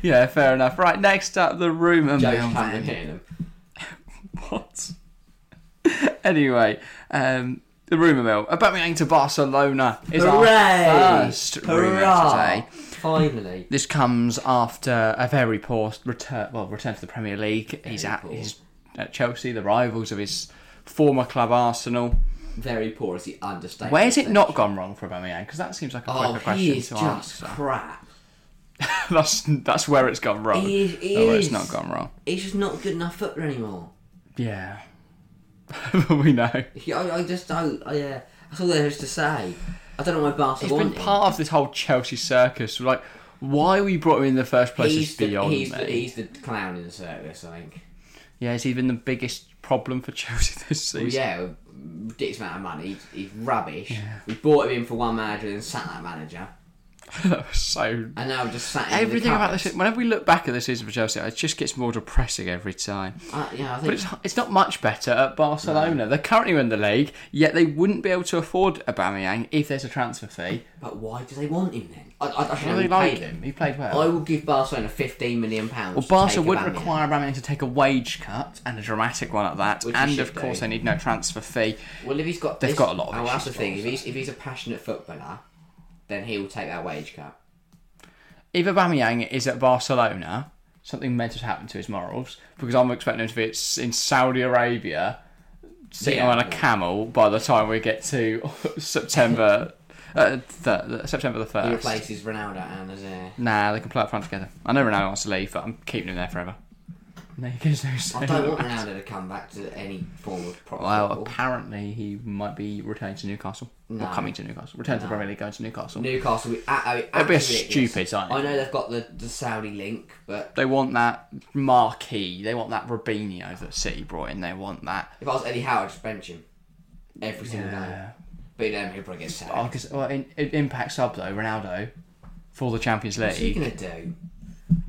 Yeah, fair enough. Right, next up, the rumour Joe mill. Cameron then. hitting them. What? anyway, um, the rumour mill. Aubameyang to Barcelona is Hooray! our first rumour Hurrah! today. Finally. This comes after a very poor return. Well, return to the Premier League. he's at poor. he's at Chelsea, the rivals of his former club Arsenal. Very poor as is the understatement. Where's it not gone wrong for Aubameyang? Because that seems like a Oh, quicker he question is to just answer. crap. that's that's where it's gone wrong. He is- he That's where it's is. not gone wrong. He's just not good enough footballer anymore. Yeah, we know. Yeah, I, I just don't. I, yeah, that's all there is to say. I don't know why Barca He's been part of this whole Chelsea circus. Like, why we brought him in the first place He's is the, beyond he's, me. the, he's the clown in the circus, I think. Yeah, has he been the biggest problem for Chelsea this Well, season? yeah, ridiculous amount of money. He's, he's rubbish. We bought him in for one manager and sat that manager, so. and now just sat in Everything the about this. Whenever we look back at the season for Chelsea, it just gets more depressing every time. Uh, yeah, I But it's, it's not much better at Barcelona. They're currently in the league, yet they wouldn't be able to afford a Aubameyang if there's a transfer fee. But why do they want him then? I, I, I really like them. him. He played well. I will give Barcelona fifteen million pounds. Well, Barca would Aubameyang. require Aubameyang to take a wage cut and a dramatic one at that, Which and of course do. they need no transfer fee. Well, if he's got, They've this- got a lot of Oh, that's the thing. If he's if he's a passionate footballer, then he will take that wage cut. If Aubameyang is at Barcelona, something mental happened to his morals because I'm expecting him to be in Saudi Arabia, sitting Yeah. on a camel by the time we get to September. Uh, th- September the He first. replaces Ronaldo and Azar. Nah, they can play up front together. I know Ronaldo wants to leave, but I'm keeping him there forever. No, he gives no I don't want Ronaldo to come back to any form of proper Well, football. apparently he might be returning to Newcastle. No. Or coming to Newcastle. Return to the No. Premier League, going to Newcastle. Newcastle, we, I, I, It'd be a absolutely ridiculous. stupid signing. I know they've got the, the Saudi link, but They want that marquee. They want that Robinho that City brought in. They want that. if I was Eddie Howe, I'd just bench him every single game. Yeah. But then he'll probably get sacked. Oh, 'cause- well, in, in impact sub though, Ronaldo for the Champions League. What's he League gonna do?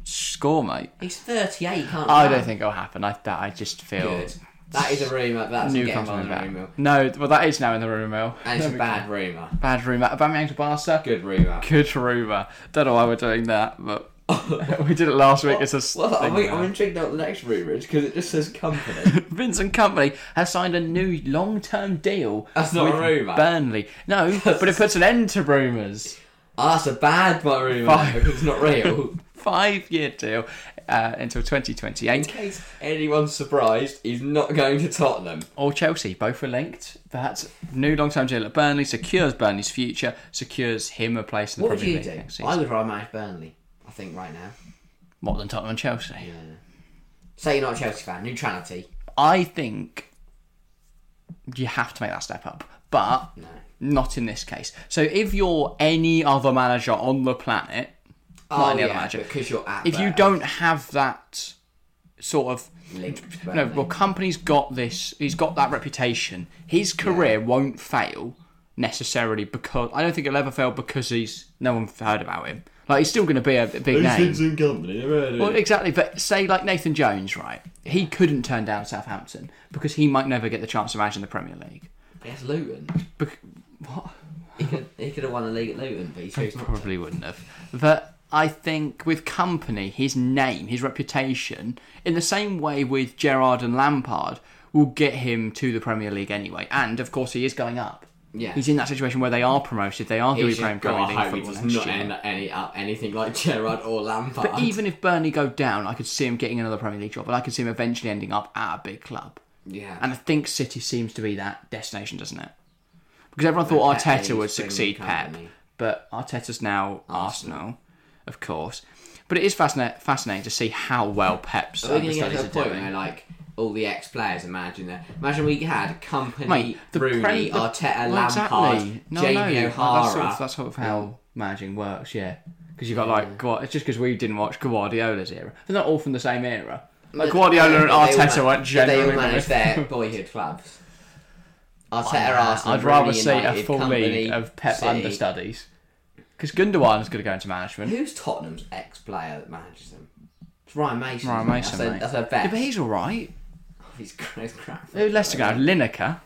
Score, mate. He's thirty-eight. Can't. I don't think it'll happen. I that I just feel Good. That is a rumour. That's getting Newcastle on the be rumour. back. No, well that is now in the rumour mill. And it's a bad rumour. bad rumour. Aubameyang to Barca. Good rumour. Good rumour. Don't know why we're doing that, but we did it last week. It's a Well, I thing mean, now. I'm intrigued about the next rumour because it just says Kompany. Vincent Kompany has signed a new long-term deal That's not a with rumour. Burnley. No, but it puts an end to rumours. Ah, that's a bad rumour Fine. it's not real. Five-year deal uh, until In case anyone's surprised, he's not going to Tottenham. Or Chelsea, both are linked. That new long-term deal at Burnley secures Burnley's future, secures him a place in the What would Premier you League do? next season. I would rather manage Burnley. I think right now. More than Tottenham and Chelsea. Yeah. Say you're not a Chelsea fan. Neutrality. I think you have to make that step up, but No. not in this case. So if you're any other manager on the planet, oh any yeah, other manager, because you're at. if you don't have that sort of link to no, well, Kompany's got this. He's got that reputation. His career won't fail necessarily because I don't think it'll ever fail because he's no one heard about him. Like he's still going to be a, a big name. Kompany. Never heard of Well, exactly. But say like Nathan Jones, right? He couldn't turn down Southampton because he might never get the chance to manage in the Premier League. Yes, Luton. Bec- what? He could, he could have won the league at Luton, but he chose not to. Probably wouldn't have. But I think with Kompany, his name, his reputation, in the same way with Gerrard and Lampard, will get him to the Premier League anyway. And of course, he is going up. Yeah. He's in that situation where they are promoted. They are going to be He's playing just Premier League hope he football does next not year. end up any, up anything like Gerrard or Lampard. But even if Burnley go down, I could see him getting another Premier League job, but I could see him eventually ending up at a big club. yeah. And I think City seems to be that destination, doesn't it? Because everyone thought Arteta would succeed Pep, but Arteta's now Arsenal. Of course. But it is fascinating, fascinating to see how well Pep's Are we going to get understudies to a point doing. where, like, all the ex-players imagine that? Imagine we had Kompany, Mate, the Rooney, pre- the- Arteta, well, Lampard, exactly. No, Jamie no, O'Hara. That's sort, of, that's sort of how managing works, yeah. Because you've got like, Gua- it's just because we didn't watch Guardiola's era. They're not all from the same era. Like Guardiola and But they all Arteta weren't generally. They all manage their boyhood clubs. Arteta, Arsenal, I'd rather Rooney, see United, a full Kompany, league of Pep City. understudies. Because Gundogan's going to go into management. Who's Tottenham's ex-player that manages them? It's Ryan Mason. Ryan? Mason, That's a, mate. that's a Yeah, bet. but he's all right. Oh, he's he's crap. Who Leicester go? Lineker.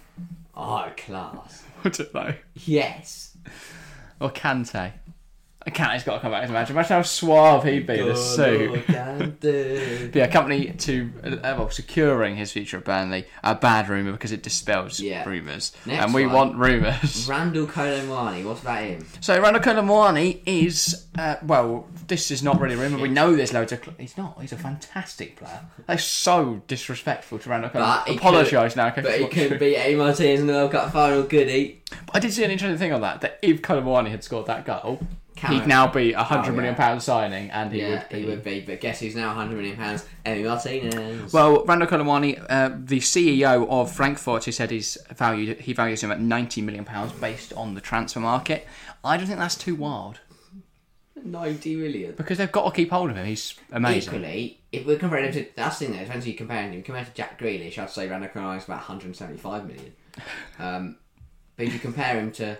Oh, class. I don't know. Yes. Or Kante. Kante's got to come back to management. Imagine how suave he'd be in a suit. But yeah, Kompany to uh, well, securing his future at Burnley. A bad rumour because it dispels Yeah. rumours. Next and we one. want rumours. Randal Kolo Muani, what's about him? So Randal Kolo Muani is, uh, well, this is not really a rumour. We know there's loads of. Cl- he's not. He's a fantastic player. That's so disrespectful to Randal But Kolo Muani. he Apologise now. But he could be A Martinez in the World Cup final, he? I did see an interesting thing on that. That if Kolo Muani had scored that goal, He'd now be a hundred Oh, million yeah. pound signing, and he yeah, would be. he would be. But guess who's now a 100 million pounds? Emi Martinez. Well, Randal Kolo Muani, uh, the CEO of Frankfurt, he said he's valued he values him at ninety million pounds based on the transfer market. I don't think that's too wild 90 million. because they've got to keep hold of him. He's amazing. Equally, if we're comparing him to that's the thing though, depends who you're comparing him. Compared to Jack Grealish, I'd say Randal Kolo Muani is about 175 million. Um, but if you compare him to,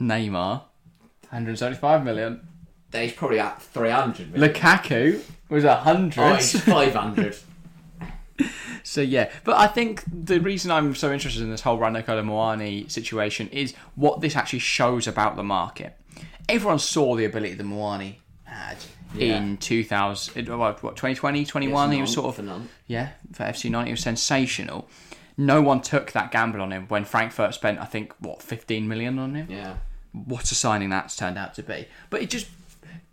Neymar, one hundred seventy-five million. then he's probably at 300 million. Lukaku was hundred. Oh, he's 500. So yeah, but I think the reason I'm so interested in this whole Randal Muani situation is what this actually shows about the market. Everyone saw the ability that Muani had Yeah. in 2000, uh, what, what 2020, 21. he was sort of none. yeah for FC Nantes. He was sensational. No one took that gamble on him when Frankfurt spent, I think, what 15 million on him. Yeah. What a signing that's turned out to be. But it just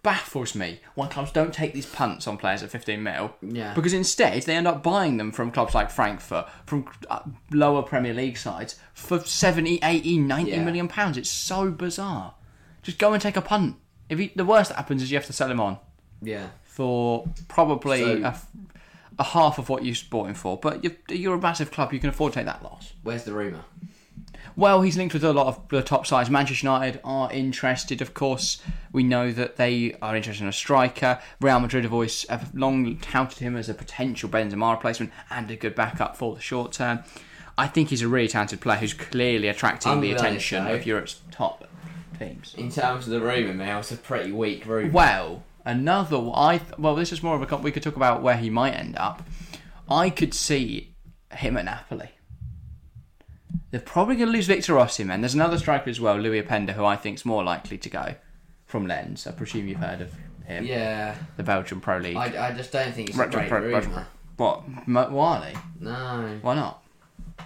baffles me why clubs don't take these punts on players at 15 mil. Yeah. Because instead they end up buying them from clubs like Frankfurt, from uh, lower Premier League sides for 70, 80, 90 Yeah. million pounds. It's so bizarre. Just go and take a punt. If he, the worst that happens is you have to sell him on Yeah. for probably So- a, a half of what you bought him for. But you're, you're a massive club, you can afford to take that loss. Where's the rumour? Well, he's linked with a lot of the top sides. Manchester United are interested, of course. We know that they are interested in a striker. Real Madrid have always have long touted him as a potential Benzema replacement and a good backup for the short term. I think he's a really talented player who's clearly attracting I'm the attention though. of Europe's top teams. In terms of the rumour mill, it's a pretty weak rumour. Well, another one- I th- well, this is more of a we could talk about where he might end up. I could see him at Napoli. They're probably going to lose Victor Osimhen. There's another striker as well, Loïs Openda, who I think's more likely to go from Lens. I presume you've heard of him, Yeah. the Belgian Pro League. I, I just don't think it's a Retro great Pro- rumour. What? M- Why? No. Why not?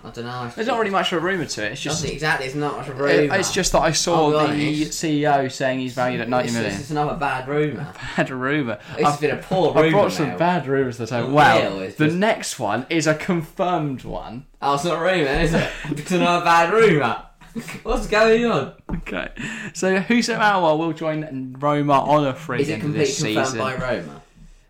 I don't know. There's not really much of a rumour to it. It's just exactly. It's not much of a rumour. it's just that I saw the honest. CEO saying he's valued at 90 it's, million. It's another bad rumour. Bad rumour. It's I've- been a poor rumour. I brought some now. bad rumours that I well. The next one is a confirmed one. Oh, it's not a rumour, is it? It's another bad rumour. What's going on? Okay, so Aouar will join Roma on a free Is it of this completely confirmed season. by Roma?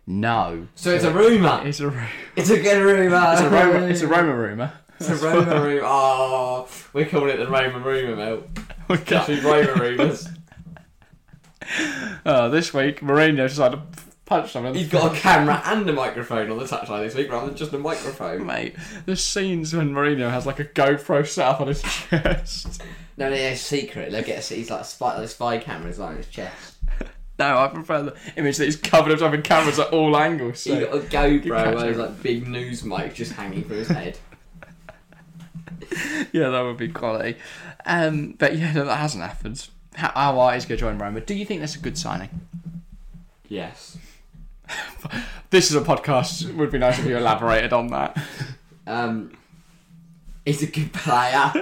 No, So it's a rumour. it's a ru- It's a good rumour. it's a Roma, it's a Roma rumor. It's a Roma rumour. Oh, we're calling it the Roma rumour mill. Okay. Actually, Roma rumours. Oh, uh, this week Mourinho decided to punch someone. in the He's got a camera and a microphone on the touchline this week rather than just a microphone. mate. The scenes when Mourinho has like a GoPro set up on his chest. No, no, it's secret. Look at he's like a spy, like spy cameras like on his chest. No, I prefer the image that he's covered himself in cameras at all angles. He So. got a GoPro where there's like big news mic just hanging from his head. Yeah, that would be quality. Um, but yeah, no, that hasn't happened. How Aouar is going to join Roma. Do you think that's a good signing? Yes. This is a podcast. It would be nice if you elaborated on that. Um, he's a good player.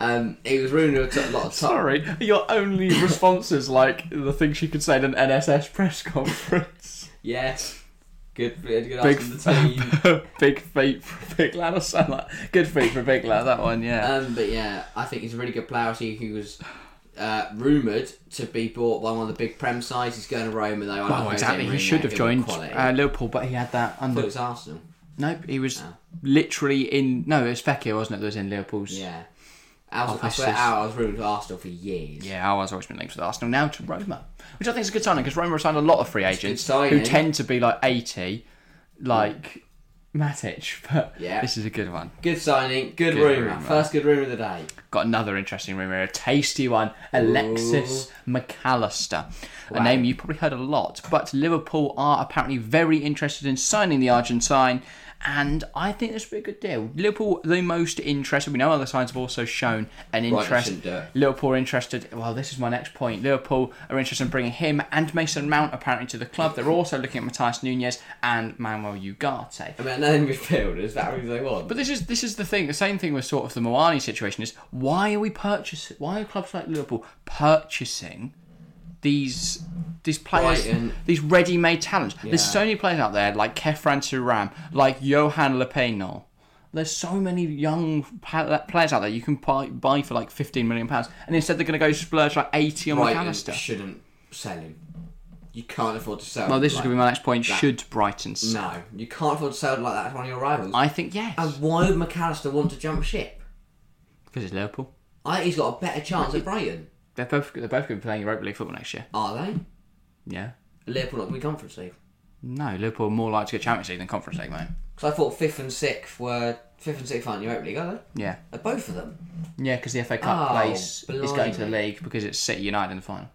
Um, he was to a lot of top. Sorry, your only response is like the things you could say at an NSS press conference. Yes. Good, good, Big, big the team. big feet for a big lad or something like Good feet for a big lad, that one, yeah. Um, but yeah, I think he's a really good player. I See, he was uh, rumoured to be bought by one of the big Prem sides. He's going to Roma though. I well, exactly. He should have joined uh, Liverpool, but he had that under. it was Arsenal. Nope, he was Oh. literally in. No, it was Fekir, wasn't it? That was in Liverpool's. Yeah. I, was, I swear, I was rumoured to Arsenal for years. Yeah, I was always been linked with Arsenal. Now to Roma, which I think is a good signing because Roma signed a lot of free agents who tend to be like 80, like Matic, but Yeah. this is a good one. Good signing, good, Good rumour. rumour. First good rumour of the day. Got another interesting rumour, a tasty one. Alexis McAllister, a name you've probably heard a lot. But Liverpool are apparently very interested in signing the Argentine, and I think this would be a good deal. Liverpool, the most interested. We know other sides have also shown an interest. shouldn't. Liverpool are interested. Well, this is my next point. Liverpool are interested in bringing him and Mason Mount apparently to the club. They're also looking at Matheus Nunes and Manuel Ugarte. I mean, another midfielder. Is that what they want? But this is this is the thing. The same thing with sort of the Muani situation is why are we purchasing? Why are clubs like Liverpool purchasing these these players, Brighton. these ready-made talents? Yeah. There's so many players out there like Khéphren Thuram, like Johan Lepenant. There's so many young players out there you can buy, buy for like 15 million pounds, and instead they're going to go splurge like 80 on Brighton McAllister. shouldn't sell him. You can't afford to sell. Well, this is going to be my next point. that. Should Brighton sell? No, you can't afford to sell like that to one of your rivals. I think yes. and why would McAllister want to jump ship? Because it's Liverpool. I think he's got a better chance at Brighton. They're both they're both going to be playing Europa League football next year. Are they? Yeah. Liverpool not going to be Conference League. No, Liverpool are more likely to get Champions League than Conference League, mate. Because I thought fifth and sixth were fifth and sixth aren't Europa League, are they? Yeah. Are both of them? Yeah, because the FA Cup Oh, place is going to the blimey. league because it's City United in the final.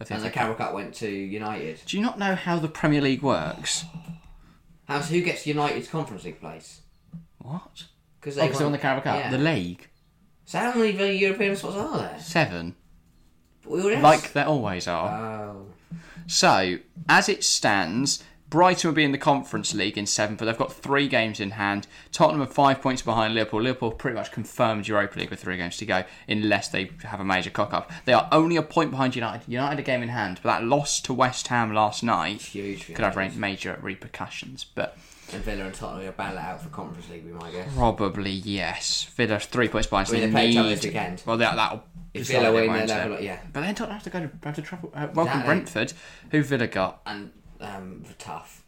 of the And FA the Cup. Carabao Cup went to United. Do you not know how the Premier League works? How's who gets United's Conference League place? What? Because Oh, they won the Carabao Cup. Yeah. The league. So how many European spots are there? Seven. Like there always are. Oh. So, as it stands, Brighton will be in the Conference League in seventh, but they've got three games in hand. Tottenham are five points behind Liverpool. Liverpool pretty much confirmed Europa League with three games to go, unless they have a major cock up. They are only a point behind United. United a game in hand, but that loss to West Ham last night Huge. could have United. major repercussions. But And Villa and Tottenham will battle out for Conference League, we might guess. probably yes. Villa three points behind. So I mean, they they play each other need. this weekend. Well, that that'll. If decide Villa it, win, won't they'll have, yeah. But then Tottenham have to go to, have to travel. Uh, welcome Exactly. Brentford. Who Villa got? And um, tough.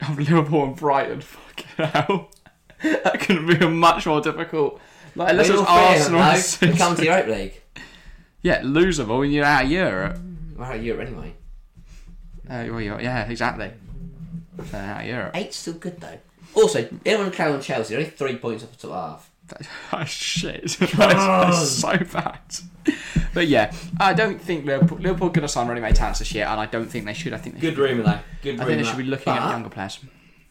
of Liverpool and Brighton. Fucking hell. that couldn't be a much more difficult. Like, unless it We're was Arsenal. no? and come to the Europa League. Yeah, losable when you're out of Europe. We're out of Europe anyway. Uh, well, you're, yeah, exactly. So out of Europe. Eight's still good though. Also, everyone carry on Chelsea. They're only three points off the top half. Oh, shit. That's, that's so bad. But yeah, I don't think Liverpool, Liverpool are going to sign ready-made talents this year, and I don't think they should. I think they Good should. rumour though. Good I rumour. think they should be looking at younger players.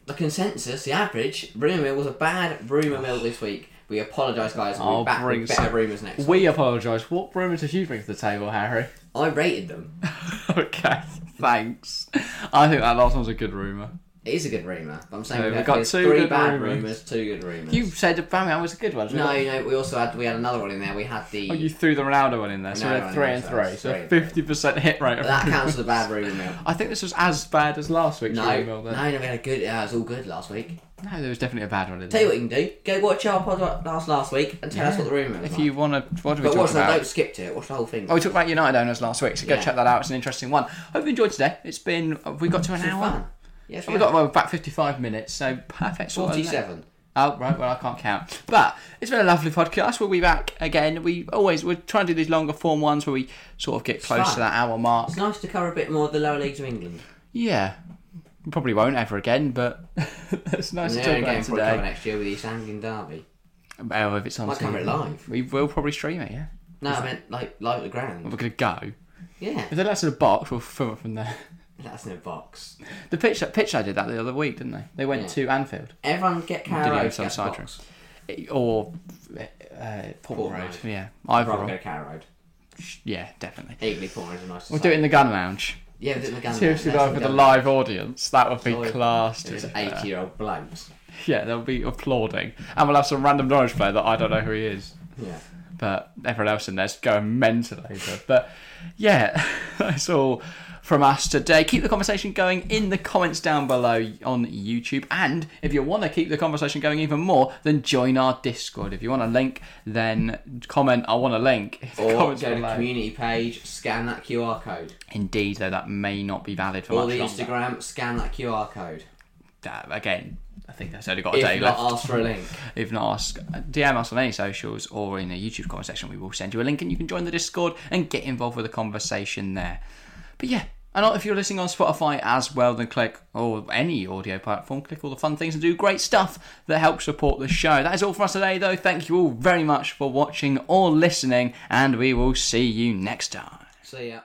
The consensus, the average, rumour mill was a bad rumour mill this week. We apologise, guys. We'll I'll be back bring with better some- rumours next week. We apologise. What rumours did you bring to the table, Harry? I rated them. okay, thanks. I think that last one's a good rumour. It is a good rumour. But I'm saying No, we we've have got there's two three good bad rumours. rumours, two good rumours. You said the Aubameyang was a good one. so we no, got- you know, we also had we had another one in there. We had the Oh, you threw the Ronaldo one in there, so we no, had three no, and so three, that's so three and three. fifty percent hit rate. Of that counts as a bad rumour mill. I think this was as bad as last week's No, rumour no, no, we had a good. Yeah, it was all good last week. No, there was definitely a bad one in Tell you there. what you can do: go watch our podcast last last week and tell us what the rumour was. If like. you want to, what did we but talk watch that. about? Don't skip to it. Watch the whole thing. Oh, we talked about United owners last week, so go Yeah. check that out. It's an interesting one. Hope you enjoyed today. It's been we got to an It's been hour. fun. Yes, We got well, about fifty-five minutes, so perfect. sort of length. forty-seven. Oh right, well I can't count. But it's been a lovely podcast. We'll be back again. We always we're trying to do these longer form ones where we sort of get close fun. to that hour mark. It's nice to cover a bit more of the lower leagues of England. Yeah, we probably won't ever again, but it's nice And to the talk only game about probably cover next year with East Anglian Derby. Oh, if it's on Might cover TV. it live. we will probably stream it. Yeah, No, I meant like live at the ground. we're gonna go. Yeah, If they let us in a box, we'll film it from there. That's no box. The pitch, pitch, I did that the other week, didn't they? They went Yeah. to Anfield Everyone get Did Carrow have some side box. or uh, Port Port Road. Road. Yeah, I'd either. rather or. go Carrow Road. Yeah, definitely. Eagerly Port Road is a nice. We'll do it in the gun lounge. Yeah, we'll do it in the gun. Lounge. Seriously, though, the a live audience, that would be Sorry. class. to There's be fair. eighty-year-old blokes. Yeah, they'll be applauding, and we'll have some random Norwich player that I don't know who he is. Yeah. but everyone else in there's going mental over. But yeah, that's all from us today. Keep the conversation going in the comments down below on YouTube. And if you want to keep the conversation going even more, then join our Discord. If you want a link, then comment, I want a link. Or go to the community page, scan that QR code. Indeed, though, that may not be valid for Or much the longer. Instagram, scan that QR code. Uh, again, I think that's only got a If day not, left. ask for a link. If not, ask, DM us on any socials or in the YouTube comment section. We will send you a link and you can join the Discord and get involved with the conversation there. But yeah, and if you're listening on Spotify as well, then click, or any audio platform, click all the fun things and do great stuff that helps support the show. That is all from us today, though. Thank you all very much for watching or listening, and we will see you next time. See ya.